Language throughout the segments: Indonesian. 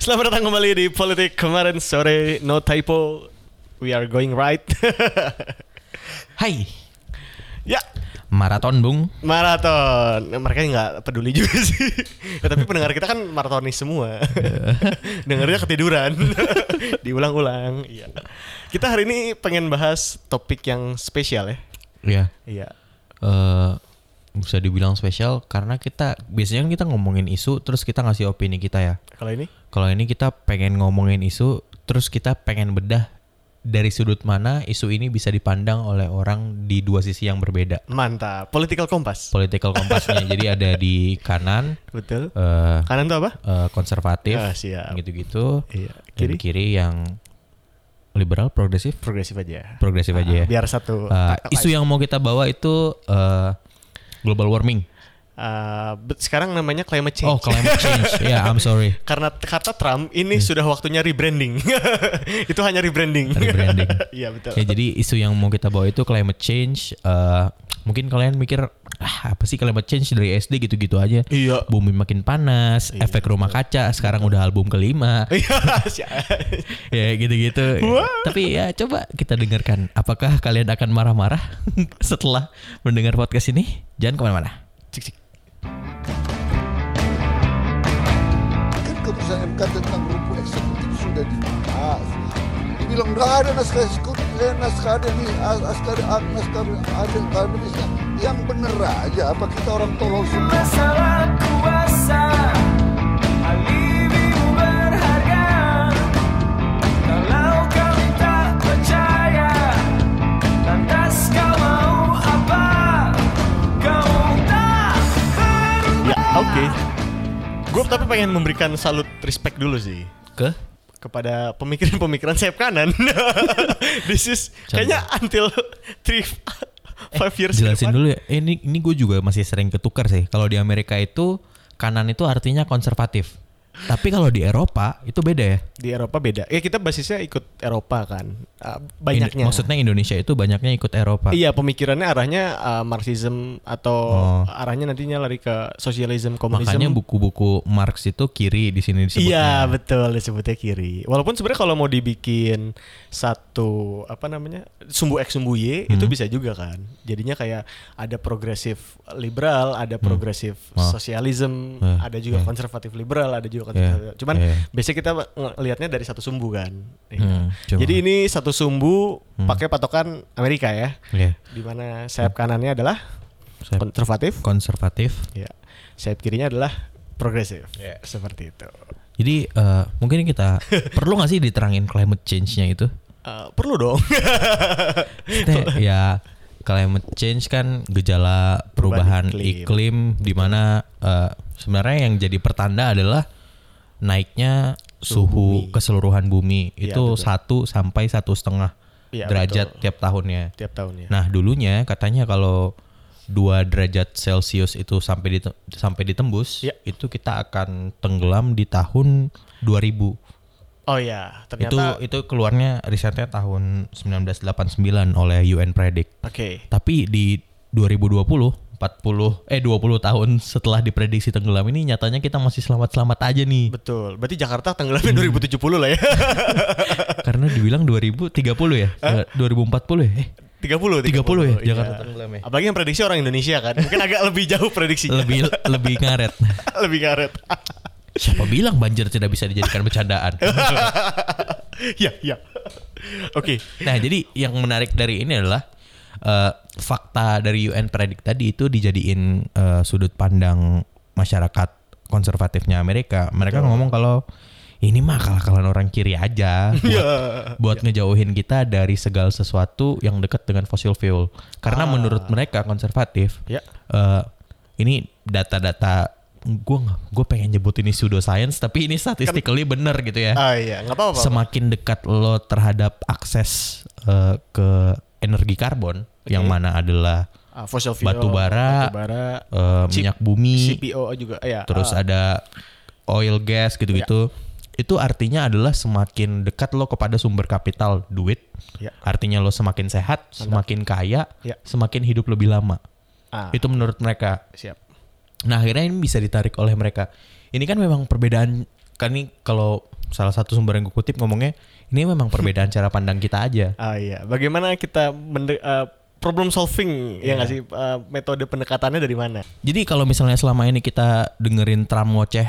Selamat datang kembali di Politik kemarin sore. No typo. We are going right. Hai, Ya. Maraton bung. Maraton. Mereka nggak peduli juga sih. Ya, Tapi pendengar kita kan maratonis semua. Dengarnya ketiduran. Diulang-ulang. Iya. Kita hari ini pengen bahas topik yang spesial ya. Ya, Iya. Eh bisa dibilang spesial karena kita biasanya kan kita ngomongin isu terus kita ngasih opini kita ya. Kalau ini? Kalau ini kita pengen ngomongin isu terus kita pengen bedah dari sudut mana isu ini bisa dipandang oleh orang di dua sisi yang berbeda. Mantap. Political Compass. Political kompasnya jadi ada di kanan Betul. eh Kanan tuh apa? eh, konservatif Ah, siap. gitu-gitu. Iya. Dan Kiri? kiri yang liberal progresif? Progresif aja. Progresif aja ya. Biar satu. Uh, isu yang mau kita bawa itu uh, global warming. Uh, sekarang namanya climate change. Oh, climate change. Ya, I'm sorry. Karena kata Trump ini sudah waktunya rebranding. itu hanya rebranding. Rebranding. Iya betul. Ya, jadi isu yang mau kita bawa itu climate change. Uh, mungkin kalian mikir ah, apa sih climate change dari SD gitu-gitu aja. Iya. Bumi makin panas, Iya, efek rumah kaca. Sekarang udah album kelima. Iya, ya gitu-gitu. Tapi ya coba kita dengarkan. Apakah kalian akan marah-marah setelah mendengar podcast ini? Jangan ke mana-mana. Cik, cik. Kan keputusan MK tentang rumput eksekutif sudah dibahas. Dibilang nggak ada naskah eksekutif, eh, naskah ada nih, as- naskah ada, ah, naskah ada akademisnya. Yang bener aja, apa kita orang tolol semua? Masalah pengen memberikan salut respect dulu sih Ke? kepada pemikiran-pemikiran sayap kanan. This is kayaknya until three five years. ke Jelasin depan. dulu ya. Eh, ini ini gue juga masih sering ketukar sih. Kalau di Amerika itu kanan itu artinya konservatif. Tapi kalau di Eropa itu beda ya. Di Eropa beda. Ya kita basisnya ikut Eropa kan. Uh, banyaknya. maksudnya Indonesia itu banyaknya ikut Eropa. Iya pemikirannya arahnya uh, Marxism atau Oh. arahnya nantinya lari ke sosialisme komunisme. Makanya buku-buku Marx itu kiri di sini disebutnya. Iya betul disebutnya kiri. Walaupun sebenarnya kalau mau dibikin satu apa namanya sumbu x sumbu y itu Hmm. bisa juga kan. Jadinya kayak ada progresif liberal, ada progresif Oh. sosialisme, Eh, ada juga eh. konservatif liberal, ada juga konservatif. Cuman iya. biasanya kita ngelihatnya dari satu sumbu kan. Iya. Hmm, Jadi ini satu sumbu pakai patokan Amerika ya. Iya. Di mana sayap kanannya adalah Sayap konservatif, konservatif. ya. Sayap kirinya adalah progresif. Iya. Seperti itu. Jadi eh, mungkin kita perlu nggak sih diterangin climate change-nya itu? Eh, perlu dong. Ya climate change kan gejala perubahan Perubahan iklim. iklim, di mana eh, sebenarnya yang jadi pertanda adalah naiknya Suhu bumi. keseluruhan bumi Iya, itu betul. sampai sampai satu setengah Iya, derajat betul. tiap tahunnya. Tiap tahunnya. Nah dulunya katanya kalau dua derajat Celcius itu sampai dite- sampai ditembus, Iya. itu kita akan tenggelam di tahun 2000. Oh ya, ternyata Itu itu keluarnya risetnya tahun 1989 oleh UN Predict. Oke. Tapi di 2020, 40 eh 20 tahun setelah diprediksi tenggelam ini nyatanya kita masih selamat-selamat aja nih. Betul. Berarti Jakarta tenggelamnya Hmm. 2070 lah ya. Karena dibilang 2030 ya? Eh, 2040 ya? Eh, 30, 30 ya, iya. Jakarta tenggelam ya? Apalagi yang prediksi orang Indonesia kan. Mungkin agak lebih jauh prediksinya. lebih lebih ngaret. lebih ngaret. Siapa bilang banjir tidak bisa dijadikan bercandaan? Iya, iya. Oke. Nah, jadi yang menarik dari ini adalah eh, fakta dari UN Predict tadi itu dijadiin eh, sudut pandang masyarakat konservatifnya Amerika. Mereka ngomong kalau ini mah akal-akalan orang kiri aja buat, Iya. buat ngejauhin kita dari segala sesuatu yang dekat dengan fossil fuel. Karena Ah. menurut mereka konservatif, Ya. eh, ini data-data gue gue pengen nyebut ini pseudoscience tapi ini statistically bener gitu ya Ah iya, nggak apa-apa. semakin dekat lo terhadap akses eh, ke energi karbon yang mana adalah Ah, fossil fuel, batu bara, batu bara, eh, Chip- minyak bumi, CPO juga ya. terus ah, ada oil gas gitu-gitu. Itu artinya adalah semakin dekat lo kepada sumber kapital duit. Ya. Artinya lo semakin sehat, semakin kaya, Ya. semakin hidup lebih lama. ah, Itu menurut mereka. siap. Nah akhirnya ini bisa ditarik oleh mereka. Ini kan memang perbedaan kan ini kalau salah satu sumber yang gue kutip ngomongnya ini memang perbedaan cara pandang kita aja. Ah iya, bagaimana kita eh, problem solving ya nggak sih Eh, metode pendekatannya dari mana? Jadi kalau misalnya selama ini kita dengerin Trump ngoceh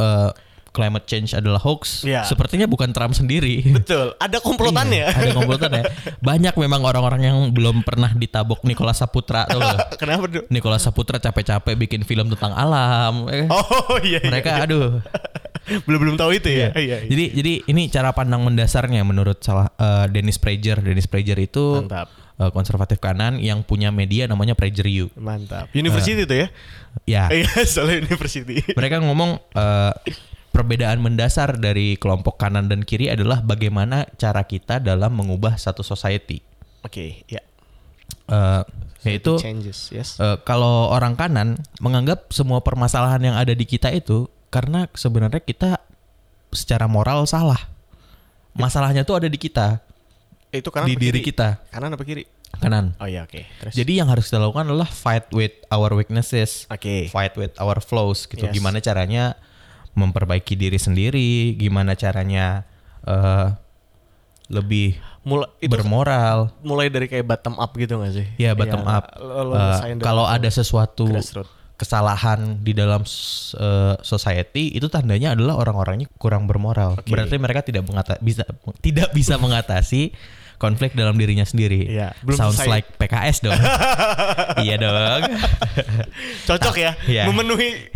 eh, climate change adalah hoax, Iya. sepertinya bukan Trump sendiri. Betul, ada komplotannya. Iya, ada komplotan ya. Banyak memang orang-orang yang belum pernah ditabok Nicholas Saputra tuh. loh. Kenapa tuh? Nicholas Saputra capek-capek bikin film tentang alam. eh. Oh iya, iya. Mereka aduh. belum belum tahu itu ya. Iya. iya. Jadi jadi ini cara pandang mendasarnya menurut salah eh, Dennis Prager. Dennis Prager itu Mantap. eh, konservatif kanan yang punya media namanya Prager U. Mantap. University itu ya? Ya. Iya, soalnya university. Mereka ngomong eh, perbedaan mendasar dari kelompok kanan dan kiri adalah bagaimana cara kita dalam mengubah satu society. Oke, ya. Eh, yaitu changes, yes. eh, kalau orang kanan menganggap semua permasalahan yang ada di kita itu karena sebenarnya kita secara moral salah. Masalahnya tuh ada di kita, itu kanan di diri kiri? kita, Kanan apa kiri? kanan. Oh iya, oke. Terus. Jadi yang harus kita lakukan adalah fight with our weaknesses, Oke. fight with our flaws gitu. Yes. Gimana caranya memperbaiki diri sendiri, gimana caranya eh, lebih mulai itu bermoral. mulai dari kayak bottom up gitu gak sih? Ya bottom Yang up. Eh, dari kalau ada sesuatu grassroots. Kesalahan di dalam eh, society itu tandanya adalah orang-orangnya kurang bermoral. Oke. Berarti mereka tidak mengata bisa tidak bisa mengatasi konflik dalam dirinya sendiri. Iya, belum Sounds selesai. like PKS dong. iya dong. cocok ya, Iya. memenuhi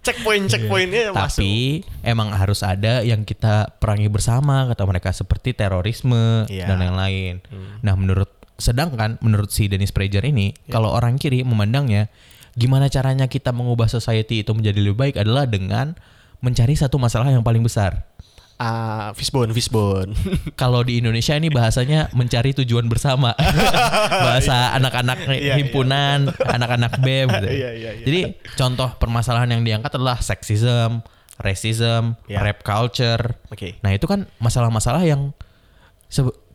checkpoint checkpointnya masuk. Tapi emang harus ada yang kita perangi bersama kata mereka seperti terorisme Iya. dan lain-lain. Hmm. Nah, menurut sedangkan menurut si Dennis Prager ini, Iya. kalau orang kiri memandangnya gimana caranya kita mengubah society itu menjadi lebih baik adalah dengan mencari satu masalah yang paling besar. Ah, fishbone, fishbone. Kalau di Indonesia ini bahasanya mencari tujuan bersama. Bahasa anak-anak Iya, himpunan, anak-anak BEM gitu. Iya, iya, iya. Jadi contoh permasalahan yang diangkat adalah sexism, racism, Iya. rap culture. Oke. Nah, itu kan masalah-masalah yang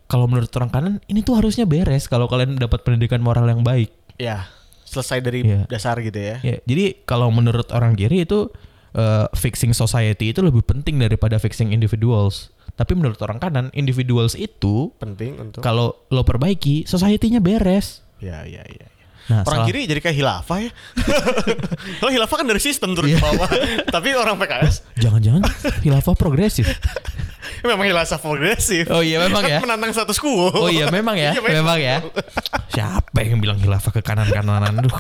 kalau menurut orang kanan ini tuh harusnya beres kalau kalian dapat pendidikan moral yang baik. Ya, selesai dari Iya. dasar gitu ya. Ya, jadi kalau menurut orang kiri itu eh, fixing society itu lebih penting daripada fixing individuals. Tapi menurut orang kanan, individuals itu Penting untuk kalau lo perbaiki, society-nya beres. Ya, ya, ya. Nah, orang salah- kiri jadi kayak hilafah ya. Kalau hilafah kan dari sistem turun Iya. ke bawah. Tapi orang PKS Jangan-jangan khilafah progresif. memang hilafah progresif. Oh iya memang ya. Menantang status quo. Oh iya memang ya, Iya, memang ya. Siapa yang bilang khilafah ke kanan-kananan? Duh.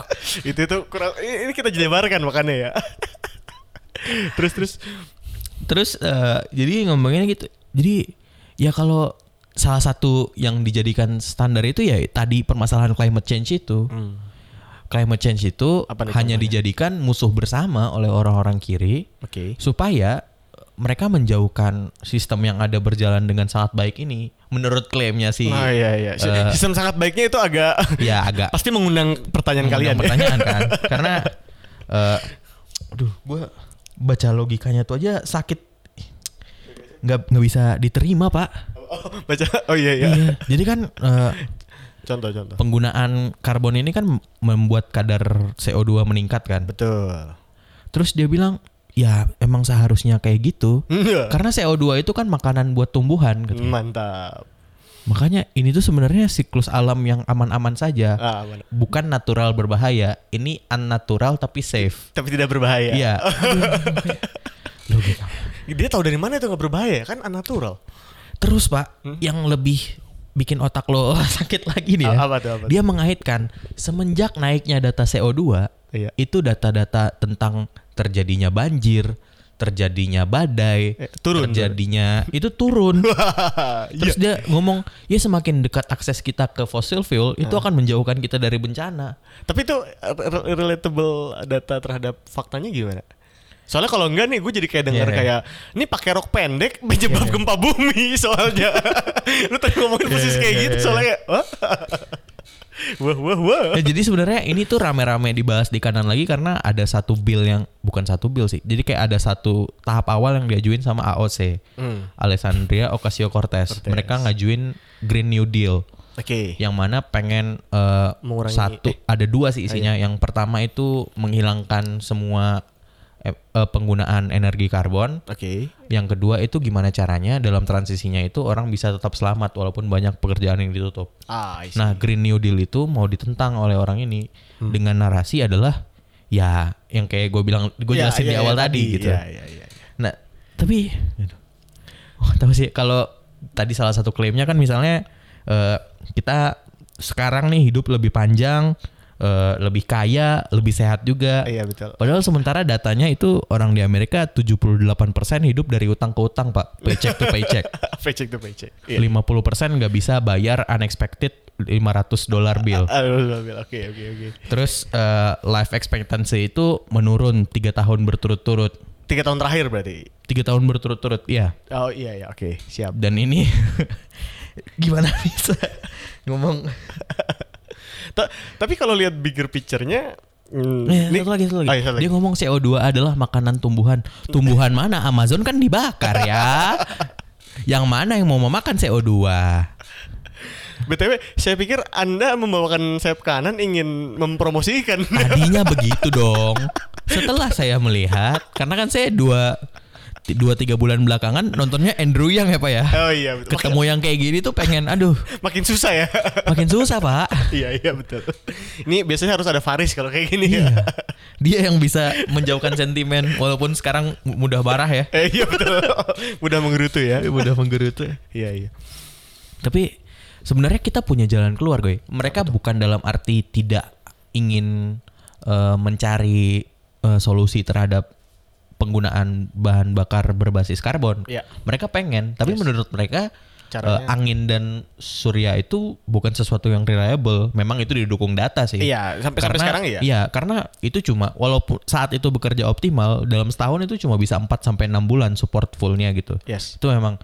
itu itu kurang ini kita jelebarkan makanya ya. terus terus Terus eh, jadi ngomongnya gitu. Jadi ya kalau salah satu yang dijadikan standar itu ya tadi permasalahan climate change itu. Climate change itu Apa hanya contohnya? dijadikan musuh bersama oleh orang-orang kiri oke. supaya mereka menjauhkan sistem yang ada berjalan dengan sangat baik ini menurut klaimnya si Oh iya iya. Eh, Sistem sangat baiknya itu agak ya agak pasti mengundang pertanyaan kalian. Mengundang ya. pertanyaan kan karena eh aduh gua baca logikanya tuh aja sakit nggak nggak bisa diterima pak Oh, baca. Oh iya iya. iya jadi kan eh, Contoh contoh. penggunaan karbon ini kan membuat kadar CO2 meningkat kan Betul. terus dia bilang ya emang seharusnya kayak gitu Iya. karena CO2 itu kan makanan buat tumbuhan gitu. Mantap. makanya ini tuh sebenarnya siklus alam yang aman-aman saja Ah, mana. bukan natural berbahaya ini unnatural tapi safe Tapi tidak berbahaya. Iya. Logika. Dia tahu dari mana itu nggak berbahaya kan unnatural. Terus pak, yang lebih bikin otak lo sakit lagi nih ya. Apa tuh, apa tuh? Dia mengaitkan semenjak naiknya data CO2, Iya. itu data-data tentang terjadinya banjir, terjadinya badai, Eh, turun, terjadinya itu turun. Terus dia ngomong, ya semakin dekat akses kita ke fossil fuel, itu akan menjauhkan kita dari bencana. Tapi itu re- relatable data terhadap faktanya gimana? Soalnya kalau enggak nih gue jadi kayak denger Iya. kayak ini pakai rok pendek penyebab gempa bumi soalnya. Lu tadi ngomongin persis Iya, kayak iya, gitu iya. soalnya wah. wah wah. Ya, jadi sebenarnya ini tuh rame-rame dibahas di kanan lagi karena ada satu bill yang bukan satu bill sih. Jadi kayak ada satu tahap awal yang diajuin sama AOC, Hmm. Alessandria Ocasio-Cortez. Cortez. Mereka ngajuin Green New Deal Oke. yang mana pengen Mengurangi- satu eh. ada dua sih isinya. Yang pertama itu menghilangkan semua eh, penggunaan energi karbon. Oke. Yang kedua itu gimana caranya dalam transisinya itu orang bisa tetap selamat walaupun banyak pekerjaan yang ditutup. Ah. Nah, Green New Deal itu mau ditentang oleh orang ini Hmm. dengan narasi adalah ya yang kayak gue bilang gue Ya, jelasin ya, di ya, awal tadi, gitu. Iya, iya, iya. iya. Nah, tapi oh, tahu sih kalau tadi salah satu klaimnya kan misalnya eh, kita sekarang nih hidup lebih panjang, eh, lebih kaya, lebih sehat juga. Iya, betul. Padahal sementara datanya itu orang di Amerika 78% hidup dari utang ke utang, Pak. Paycheck to paycheck. paycheck to paycheck. Iya. 50% nggak bisa bayar unexpected 500 dolar bill. Oke, oke, oke. Terus eh, life expectancy itu menurun tiga tahun berturut-turut. Tiga tahun terakhir berarti. Tiga tahun berturut-turut, ya. Oh iya ya, oke, siap. Dan ini gimana bisa ngomong? Ta- tapi kalau lihat bigger picture-nya hmm, ini- satu lagi, satu lagi. Oh, iya, satu Dia lagi. ngomong CO2 adalah makanan tumbuhan. Tumbuhan mana? Amazon kan dibakar ya. yang mana yang mau memakan CO2? BTW, saya pikir Anda membawakan sayap kanan ingin mempromosikan. Tadinya begitu dong. Setelah saya melihat, karena kan saya dua dua tiga bulan belakangan nontonnya Andrew Yang ya pak ya. oh iya, betul. Ketemu yang kayak gini tuh pengen, aduh, Makin susah ya. makin susah pak. iya, iya betul. Ini biasanya harus ada Faris kalau kayak gini ya. Iya. Dia yang bisa menjauhkan sentimen, walaupun sekarang mudah marah ya. eh, iya betul. Mudah menggerutu ya. Mudah menggerutu. Iya, iya. Tapi sebenarnya kita punya jalan keluar, gue. Mereka bukan dalam arti tidak ingin eh, mencari eh, solusi terhadap penggunaan bahan bakar berbasis karbon. Iya. Mereka pengen, tapi menurut mereka Caranya- eh, angin dan surya itu bukan sesuatu yang reliable. Memang itu didukung data sih. Iya, sampai- sampai sekarang iya? Iya, karena itu cuma walaupun saat itu bekerja optimal dalam setahun itu cuma bisa 4 sampai 6 bulan support fullnya gitu. Yes. Itu memang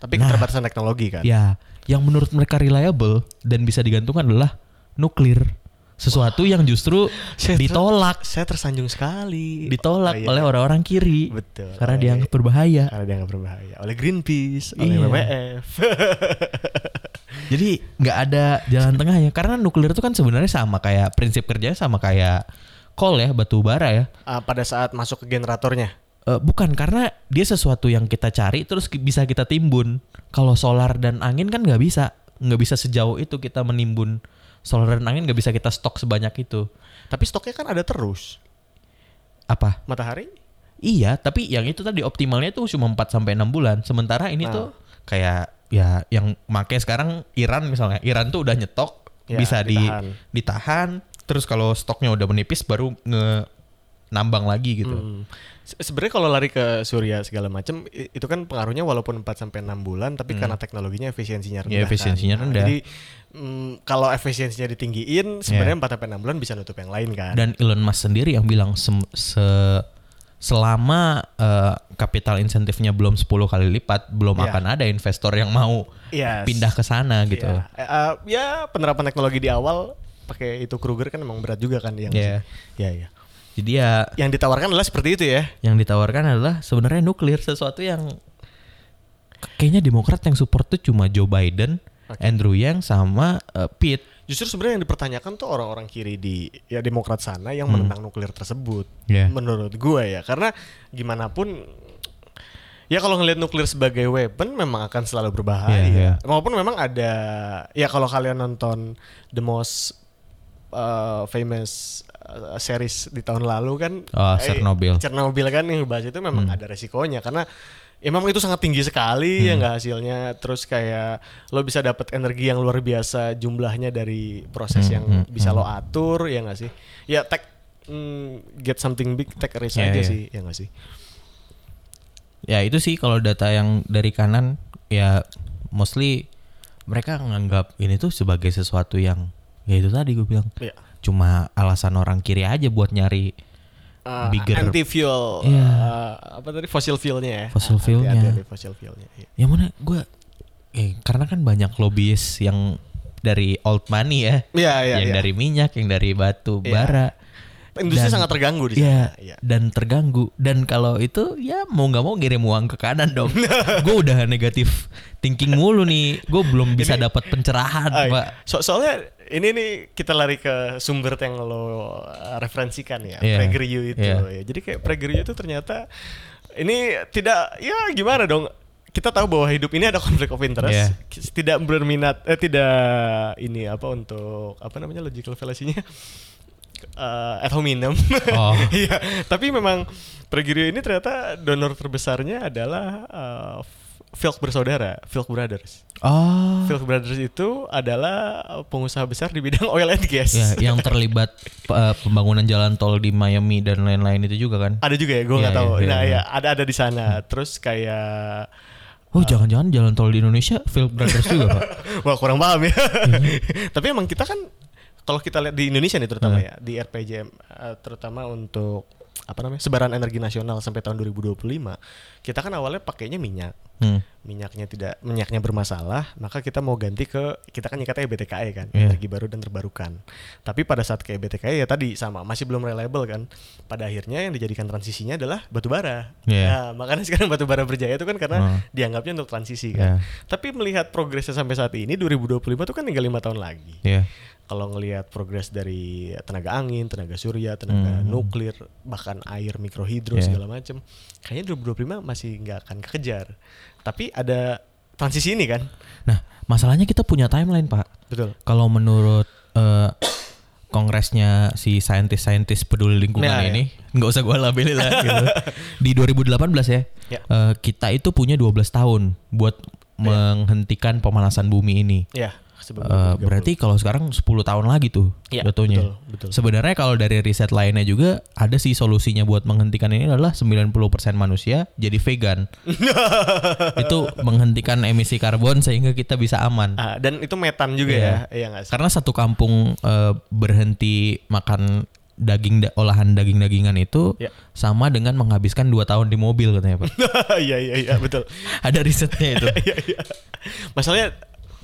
Tapi keterbatasan teknologi kan. Ya, yang menurut mereka reliable dan bisa digantungkan adalah nuklir. Sesuatu yang justru Saya ter- ditolak, Saya tersanjung sekali. ditolak Oh, iya. oleh orang-orang kiri. Betul. Karena Oleh- dianggap berbahaya. Karena dianggap berbahaya oleh Greenpeace, oleh Iya. WWF. Jadi nggak ada jalan tengahnya. Karena nuklir itu kan sebenarnya sama kayak prinsip kerjanya sama kayak coal ya, batu bara ya. Ah, pada saat masuk ke generatornya. Eh, bukan karena dia sesuatu yang kita cari terus bisa kita timbun. Kalau solar dan angin kan nggak bisa, nggak bisa sejauh itu kita menimbun solar dan angin nggak bisa kita stok sebanyak itu. Tapi stoknya kan ada terus. Apa? Matahari? Iya, tapi yang itu tadi optimalnya tuh cuma 4 sampai 6 bulan. Sementara ini Nah. tuh kayak ya yang make sekarang Iran misalnya. Iran tuh udah nyetok Ya, bisa di ditahan. ditahan. Terus kalau stoknya udah menipis baru nge nambang lagi gitu. Hmm. Se- Sebenarnya kalau lari ke surya segala macam itu kan pengaruhnya walaupun 4 sampai 6 bulan tapi karena teknologinya efisiensinya rendah. Hmm. Ya, efisiensinya kan. Nah, rendah. Jadi mm, kalau efisiensinya ditinggiin sebenarnya 4 sampai 6 bulan bisa nutup yang lain kan. Dan Elon Musk sendiri yang bilang sem- se- selama eh, kapital insentifnya belum 10 kali lipat, belum Iya. akan ada investor yang mau Yes. pindah ke sana gitu. Ya, Eh, eh, ya penerapan teknologi di awal pakai itu Kruger kan emang berat juga kan yang Iya. Ya ya. Jadi ya Yang ditawarkan adalah seperti itu ya. yang ditawarkan adalah sebenarnya nuklir sesuatu yang kayaknya Demokrat yang support tuh cuma Joe Biden, Andrew Yang sama eh, Pete. Justru sebenarnya yang dipertanyakan tuh orang-orang kiri di ya Demokrat sana yang menentang nuklir tersebut. Hmm. Iya. Menurut gue ya, karena gimana pun ya kalau ngelihat nuklir sebagai weapon memang akan selalu berbahaya. Iya, iya. Maupun memang ada ya kalau kalian nonton the most uh, famous uh, series di tahun lalu kan Oh, eh, Chernobyl. Chernobyl kan yang bahas itu memang Hmm. ada resikonya karena emang itu sangat tinggi sekali ya nggak hasilnya terus kayak lo bisa dapat energi yang luar biasa jumlahnya dari proses Hmm, yang hmm, bisa hmm. lo atur ya nggak sih ya take mm, get something big a risk Iya, aja iya. sih ya nggak sih Ya itu sih kalau data yang dari kanan ya mostly mereka nganggap ini tuh sebagai sesuatu yang ya itu tadi gue bilang ya cuma alasan orang kiri aja buat nyari Uh, Bigger- anti fuel Iya. apa tadi fossil fuelnya ya Fossil fuelnya. anti- anti fossil fuelnya iya. yang mana gue eh karena kan banyak lobbyis yang dari old money ya Iya, iya, yang iya. dari minyak yang dari batu Iya. bara industri Dan- sangat terganggu di Iya, sana. Iya. dan terganggu. Dan kalau itu ya mau nggak mau ngirim uang ke kanan dong. gue udah negatif thinking mulu nih. Gue belum bisa dapat pencerahan, Ah, iya. pak. So- soalnya ini nih kita lari ke sumber yang lo uh, referensikan ya, Iya. PragerU itu. Iya. ya. Jadi kayak PragerU itu ternyata ini tidak ya gimana dong? Kita tahu bahwa hidup ini ada konflik of interest. Iya. Tidak berminat eh tidak ini apa untuk apa namanya logical fallacy-nya eh, ad hominem. Oh. Iya, tapi memang PragerU ini ternyata donor terbesarnya adalah uh, Filk bersaudara, Filk Brothers. Oh. Filk Brothers itu adalah pengusaha besar di bidang oil and gas. Ya, yang terlibat uh, pembangunan jalan tol di Miami dan lain-lain itu juga kan? ada juga ya, gue nggak tahu. iya, nah iya. ya, ada ada di sana. Terus kayak Oh, jangan-jangan jalan tol di Indonesia Phil Brothers juga, Pak. Wah kurang paham ya. Iya. Tapi emang kita kan kalau kita lihat di Indonesia nih terutama Hmm. ya di RPJM eh, terutama untuk apa namanya sebaran energi nasional sampai tahun 2025 kita kan awalnya pakainya minyak Hmm. minyaknya tidak minyaknya bermasalah maka kita mau ganti ke kita kan nyikatnya EBTKE kan Iya. energi baru dan terbarukan tapi pada saat ke EBTKE ya tadi sama masih belum reliable kan pada akhirnya yang dijadikan transisinya adalah batu bara Iya. nah makanya sekarang batu bara berjaya itu kan karena Hmm. dianggapnya untuk transisi kan tapi melihat progresnya sampai saat ini 2025 itu kan tinggal lima tahun lagi Iya. Kalau ngelihat progres dari tenaga angin, tenaga surya, tenaga nuklir, bahkan air mikrohidro Hmm. Yeah. segala macam, kayaknya 2025 masih nggak akan kekejar. Tapi ada transisi ini kan, Nah, masalahnya kita punya timeline, Pak. betul. Kalau menurut eh, kongresnya si saintis-saintis peduli lingkungan Nah, ini, nggak usah gua labelin lah gitu. Di 2018 ya, Ya. eh, kita itu punya 12 tahun buat menghentikan pemanasan bumi ini. Ya, sebelum 2030. berarti kalau sekarang 10 tahun lagi tuh Ya, jatuhnya. betul, betul. Sebenarnya kalau dari riset lainnya juga ada sih solusinya buat menghentikan ini adalah 90% manusia jadi vegan. itu menghentikan emisi karbon sehingga kita bisa aman. Ah, dan itu metan juga Iya. ya, iya sih? Karena satu kampung eh, berhenti makan daging da- olahan daging-dagingan itu Ya. sama dengan menghabiskan dua tahun di mobil katanya Pak. Iya iya iya betul. ada risetnya itu. Iya iya. Masalahnya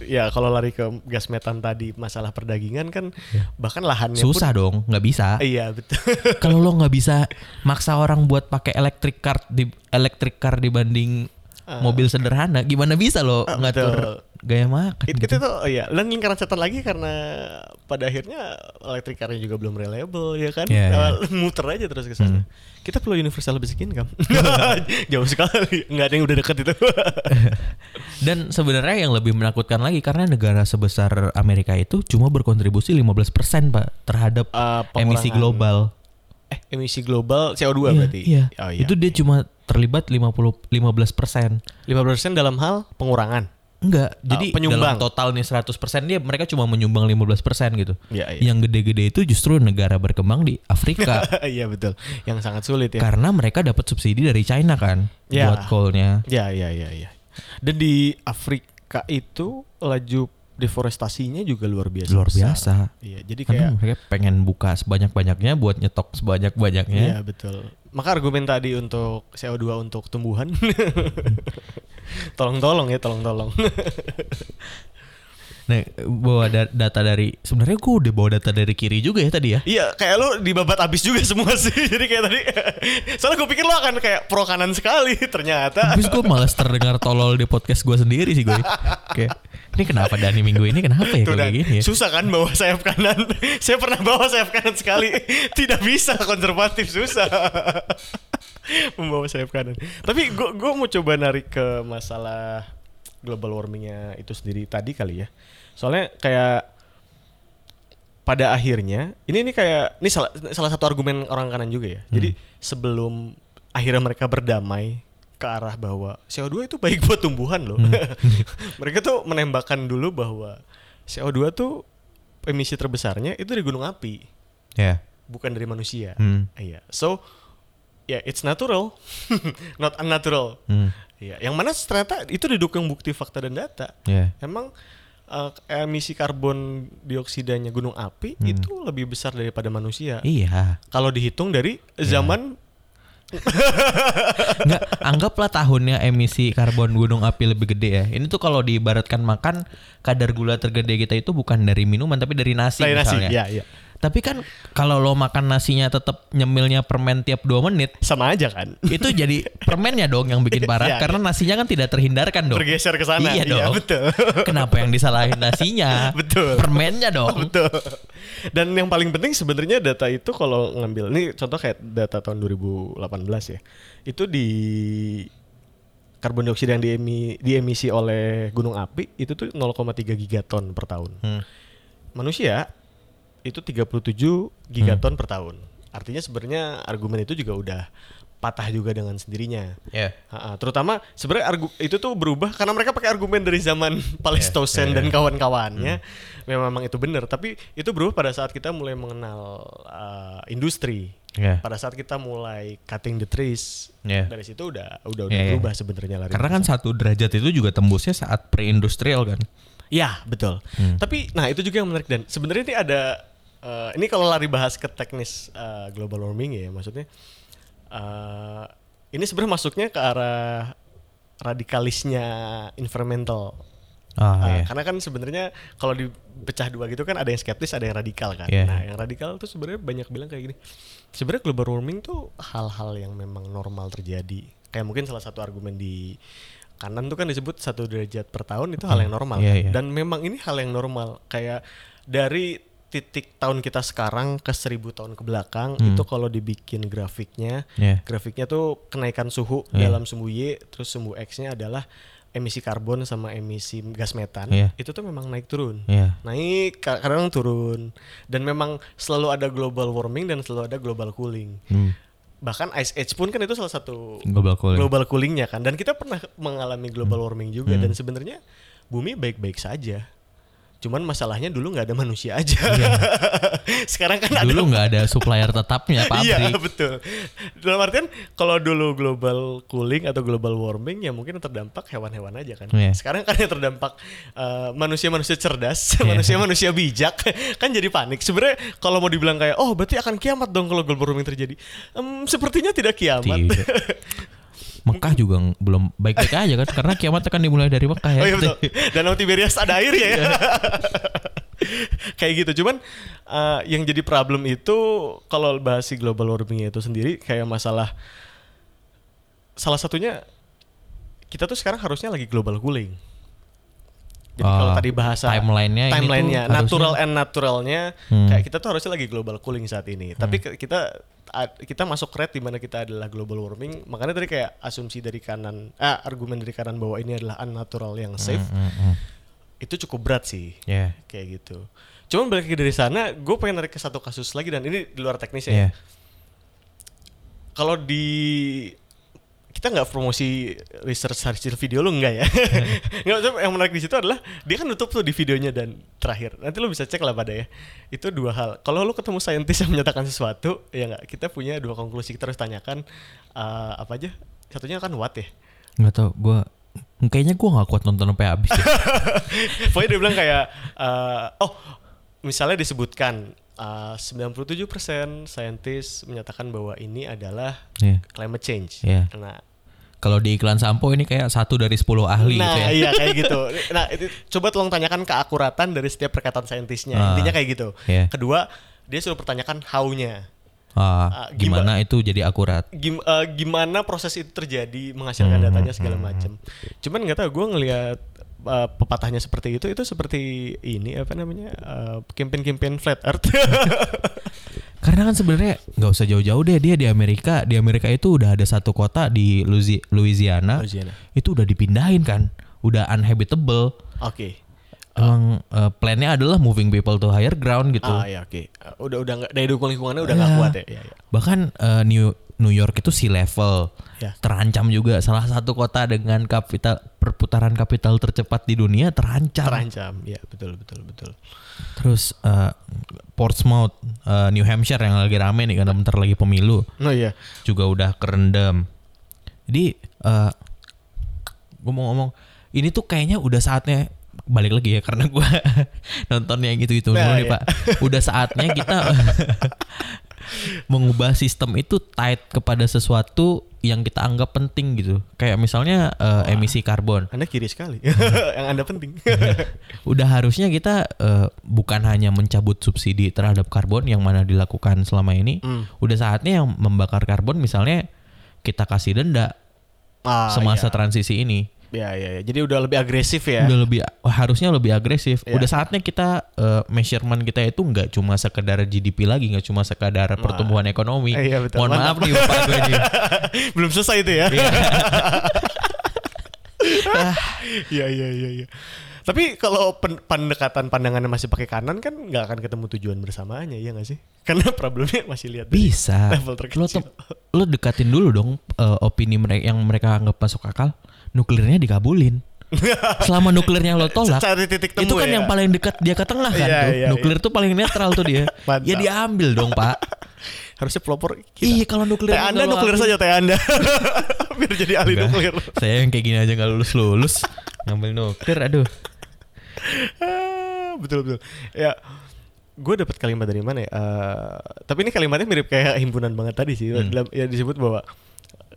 ya kalau lari ke gas metan tadi masalah perdagingan kan bahkan lahannya. Susah dong, nggak bisa. pun iya betul. kalau lo nggak bisa maksa orang buat pakai electric car di electric car dibanding mobil sederhana, gimana bisa lo Ah, ngatur betul. Gaya makan? It- gitu? itu tuh oh iya dan lingkaran setan lagi karena pada akhirnya electric car juga belum reliable ya kan Iya, iya. Nah, muter aja terus ke sana kita perlu universal basic income jauh sekali nggak ada yang udah deket itu Dan sebenarnya yang lebih menakutkan lagi karena negara sebesar Amerika itu cuma berkontribusi 15% Pak terhadap Uh, emisi global. eh emisi global CO2 Iya, berarti iya. oh, iya. Itu dia cuma terlibat 50 15%. 15% dalam hal pengurangan Enggak, jadi penyumbang. dalam total nih 100% dia mereka cuma menyumbang 15% gitu. Iya, iya. Yang gede-gede itu justru negara berkembang di Afrika. iya betul yang sangat sulit ya Karena mereka dapat subsidi dari China kan Ya. buat coalnya. ya ya ya ya dan di Afrika itu laju deforestasinya juga luar biasa Luar besar. biasa. iya jadi kayak mereka pengen buka sebanyak-banyaknya buat nyetok sebanyak-banyaknya. Iya betul. Maka argumen tadi untuk CO2 untuk tumbuhan, tolong-tolong ya, tolong-tolong. Nah, bawa da- data dari sebenarnya gue udah bawa data dari kiri juga ya tadi ya. Iya, kayak lu dibabat abis juga semua sih. Jadi kayak tadi, soalnya gue pikir lu akan kayak pro kanan sekali, ternyata. Habis gue malas terdengar tolol di podcast gue sendiri sih gue. Kayak ini kenapa Dani minggu ini kenapa ya Tuh, kayak gini ya? susah kan bawa sayap kanan. Saya pernah bawa sayap kanan sekali, tidak bisa konservatif susah. Membawa sayap kanan. Tapi gue gue mau coba narik ke masalah global warmingnya itu sendiri tadi kali ya. Soalnya kayak pada akhirnya ini ini kayak ini salah salah satu argumen orang kanan juga ya. Jadi sebelum akhirnya mereka berdamai ke arah bahwa CO2 itu baik buat tumbuhan loh. mereka tuh menembakkan dulu bahwa CO2 tuh emisi terbesarnya itu dari gunung api, Ya. bukan dari manusia. Hmm. Iya. So ya it's natural, not unnatural. Hmm. Iya, yang mana ternyata itu didukung bukti fakta dan data. Ya. Emang eh, emisi karbon dioksidanya gunung api itu lebih besar daripada manusia. Iya. Kalau dihitung dari zaman Enggak, anggaplah tahunnya emisi karbon gunung api lebih gede ya. Ini tuh kalau diibaratkan makan kadar gula tergede kita itu bukan dari minuman tapi dari nasi dari nasi, misalnya. ya, ya. Tapi kan kalau lo makan nasinya tetap nyemilnya permen tiap 2 menit, Sama aja kan. itu jadi permennya dong yang bikin parah Iya. karena nasinya kan tidak terhindarkan dong. Bergeser ke sana. Iya dong. betul. Kenapa yang disalahin nasinya? Betul. Permennya dong. Betul. Dan yang paling penting sebenarnya data itu kalau ngambil ini contoh kayak data tahun 2018 ya. Itu di karbon dioksida yang diemi, diemisi oleh gunung api itu tuh 0,3 gigaton per tahun. Hmm. Manusia itu 37 gigaton per tahun. Artinya sebenarnya argumen itu juga udah patah juga dengan sendirinya. Ya. Ha-ha, terutama sebenarnya argu- itu tuh berubah karena mereka pakai argumen dari zaman Palestosen iya, dan iya. kawan-kawannya. Memang itu benar, tapi itu berubah pada saat kita mulai mengenal uh, industri. Ya. Pada saat kita mulai cutting the trees. Ya. Dari situ udah udah udah Iya, iya. berubah sebenarnya lari. Karena kan satu derajat itu juga tembusnya saat pre-industrial kan. Ya betul. Hmm. Tapi nah itu juga yang menarik dan sebenarnya ini ada eh, ini kalau lari bahas ke teknis eh, global warming ya maksudnya eh, ini sebenarnya masuknya ke arah radikalisnya environmental. Ah, Eh, iya. Karena kan sebenarnya kalau dipecah dua gitu kan ada yang skeptis ada yang radikal kan. Iya. Nah yang radikal tuh sebenarnya banyak bilang kayak gini. Sebenarnya global warming tuh hal-hal yang memang normal terjadi. Kayak mungkin salah satu argumen di kanan tuh kan disebut satu derajat per tahun itu hal yang normal. Iya, kan. iya. Dan memang ini hal yang normal. Kayak dari titik tahun kita sekarang ke seribu tahun ke belakang Hmm. itu kalau dibikin grafiknya Iya. grafiknya tuh kenaikan suhu Iya. dalam sumbu Y terus sumbu X-nya adalah emisi karbon sama emisi gas metan Iya. itu tuh memang naik turun Iya. naik ka- kadang turun dan memang selalu ada global warming dan selalu ada global cooling Hmm. bahkan ice age pun kan itu salah satu Global cooling. Hmm. global coolingnya kan dan kita pernah mengalami global warming juga dan sebenarnya bumi baik-baik saja cuman masalahnya dulu nggak ada manusia aja sekarang kan Iya. Dulu nggak ada supplier tetapnya Iya pabrik. betul. Dalam artian kalau dulu global cooling atau global warming ya mungkin terdampak hewan-hewan aja kan. Iya. Sekarang kan yang terdampak uh, manusia-manusia cerdas, Iya. manusia-manusia bijak kan jadi panik. Sebenarnya kalau mau dibilang kayak oh berarti akan kiamat dong kalau global warming terjadi. Em, sepertinya tidak kiamat. Tidak. Mekah juga belum baik-baik aja kan karena kiamat akan dimulai dari Mekah ya. Oh iya betul. Danau Tiberias ada air ya. Iya. kayak gitu. Cuman uh, yang jadi problem itu kalau bahas si global warming itu sendiri kayak masalah salah satunya kita tuh sekarang harusnya lagi global cooling. Jadi kalau Oh, tadi bahasa timeline-nya timeline-nya natural harusnya- and naturalnya Hmm. kayak kita tuh harusnya lagi global cooling saat ini. Tapi ke- kita kita masuk red di mana kita adalah global warming. Makanya tadi kayak asumsi dari kanan ah argumen dari kanan bahwa ini adalah unnatural yang safe Hmm, hmm. itu cukup berat sih Ya. kayak gitu. Cuman balik dari sana, gue pengen narik ke satu kasus lagi dan ini di luar teknis Ya. ya. Kalau di kita nggak promosi research hasil video lu enggak ya? Nggak, yang menarik di situ adalah dia kan nutup tuh di videonya dan terakhir. Nanti lu bisa cek lah pada ya. Itu dua hal. Kalau lu ketemu saintis yang menyatakan sesuatu, ya nggak. Kita punya dua konklusi kita harus tanyakan eh, apa aja. Satunya kan what ya. Nggak tau gue kayaknya gue nggak kuat nonton sampai habis. ya. Pokoknya dia bilang kayak eh, oh misalnya disebutkan eh, 97% saintis menyatakan bahwa ini adalah Iya. climate change. Iya. Nah, Kalau di iklan sampo ini kayak satu dari 10 ahli nah gitu ya. iya kayak gitu. Nah, itu coba tolong tanyakan keakuratan dari setiap perkataan saintisnya. Ah. Intinya kayak gitu. Iya. Kedua, dia suruh pertanyakan how-nya. Ah, Ah, gimana itu jadi akurat? Gim- eh, gimana proses itu terjadi menghasilkan Hmm, datanya segala macam. Cuman nggak tahu gue ngelihat eh, pepatahnya seperti itu itu seperti ini apa namanya eh, campaign-campaign flat earth. Karena kan sebenarnya nggak usah jauh-jauh deh dia di Amerika. Di Amerika itu udah ada satu kota di Louisi- Louisiana. Louisiana. Itu udah dipindahin kan. Udah uninhabitable. Oke. Emang eh, plannya adalah moving people to higher ground gitu. Ah ya oke. Eh, Udah udah nggak daya dukung lingkungannya udah nggak Iya. kuat ya. Iya, iya. Bahkan eh, New New York itu sea level. Ya. Terancam juga salah satu kota dengan kapital perputaran kapital tercepat di dunia terancam. Terancam. Ya betul betul betul. Terus eh, Portsmouth, eh, New Hampshire yang lagi rame nih karena bentar lagi pemilu Oh iya. juga udah kerendam. Jadi eh gue mau ngomong ini tuh kayaknya udah saatnya balik lagi ya karena gue nonton yang itu itu Nah, nih iya. pak. Udah saatnya kita mengubah sistem itu tight kepada sesuatu yang kita anggap penting gitu. Kayak misalnya eh, emisi karbon. Anda kiri sekali. yang Anda penting. Udah harusnya kita eh, bukan hanya mencabut subsidi terhadap karbon yang mana dilakukan selama ini. Hmm. Udah saatnya yang membakar karbon misalnya kita kasih denda Ah, semasa iya. transisi ini. Ya, ya, ya. Jadi udah lebih agresif ya. Udah lebih harusnya lebih agresif. Iya. Udah saatnya kita eh, measurement kita itu nggak cuma sekedar GDP lagi, nggak cuma sekedar pertumbuhan ekonomi. Iya, betul. Mohon maaf nih gue nih. Belum selesai itu ya. Iya. Iya, iya, iya, iya. Tapi kalau pen- pendekatan pandangannya masih pakai kanan kan nggak akan ketemu tujuan bersamaannya, iya nggak sih? Karena problemnya masih lihat Bisa. level Lo, terkecil. te- lo dekatin dulu dong eh, opini mereka yang mereka anggap masuk akal. Nuklirnya dikabulin. Selama nuklirnya lo tolak, Cari titik temu itu kan ya. yang paling dekat dia ke tengah kan Iya, tuh. iya, Nuklir tuh paling netral tuh dia. Ya diambil dong pak. Harusnya pelopor kita. Iya kalau nuklir Teh Anda nuklir saja teh Anda. Biar jadi ahli Enggak. nuklir. Saya yang kayak gini aja nggak lulus lulus ngambil nuklir. Aduh. Ah, betul betul. Ya, gue dapat kalimat dari mana ya? Eh, tapi ini kalimatnya mirip kayak himpunan banget tadi sih. Hmm. Ya disebut bahwa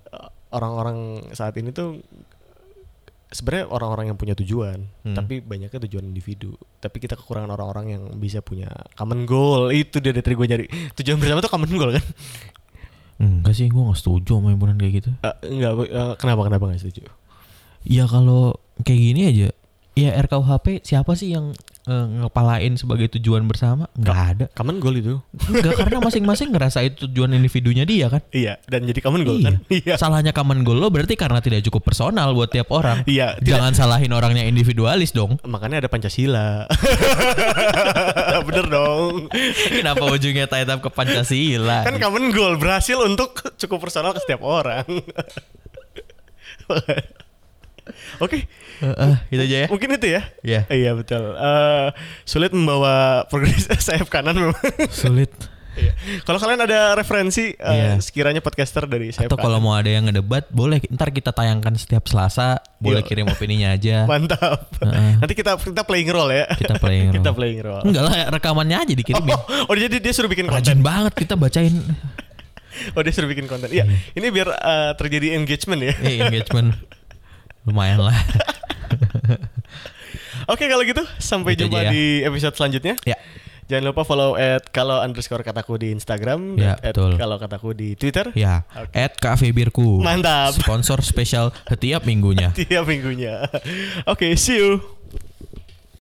eh, orang-orang saat ini tuh sebenarnya orang-orang yang punya tujuan, Hmm. tapi banyaknya tujuan individu. Tapi kita kekurangan orang-orang yang bisa punya common goal. Itu dia dari gue nyari. Tujuan bersama tuh common goal kan? Enggak sih, gue gak setuju sama himpunan kayak gitu. Eh, enggak, eh, kenapa kenapa nggak setuju? Ya kalau kayak gini aja, ya RKUHP siapa sih yang eh, ngepalain sebagai tujuan bersama? Nggak ada. Common goal itu. Enggak karena masing-masing ngerasa itu tujuan individunya dia kan. Iya, dan jadi common goal Iya. kan? Iya. Salahnya common goal lo berarti karena tidak cukup personal buat tiap orang. Iya, tidak- Jangan salahin orangnya individualis dong. Makanya ada Pancasila. Bener dong. Kenapa ujungnya tie up ke Pancasila? Kan common goal berhasil untuk cukup personal ke setiap orang. Oke, Eh, eh, itu aja ya. mungkin itu ya. Iya. Iya betul. Eh, sulit membawa progres sayap kanan memang. Sulit. Iya. Kalau kalian ada referensi Iya. sekiranya podcaster dari sayap Atau kalau mau ada yang ngedebat, boleh ntar kita tayangkan setiap Selasa. Boleh Yo. kirim opininya aja. mantap. Heeh. Nanti kita kita playing role ya. Kita playing kita role. playing role. Enggak lah, rekamannya aja dikirimin. Oh, oh, jadi dia suruh bikin Rajin konten. banget kita bacain Oh dia suruh bikin konten. Iya, ini biar eh, terjadi engagement ya. eh, engagement. Lumayan lah. Oke kalau gitu sampai Itu jumpa ya. di episode selanjutnya. ya. Jangan lupa follow at kalau underscore kataku di Instagram Ya, dan at betul. kalau kataku di Twitter. Ya, Oke. at Birku. Mantap. Sponsor spesial setiap minggunya. Tiap minggunya. Oke, see you.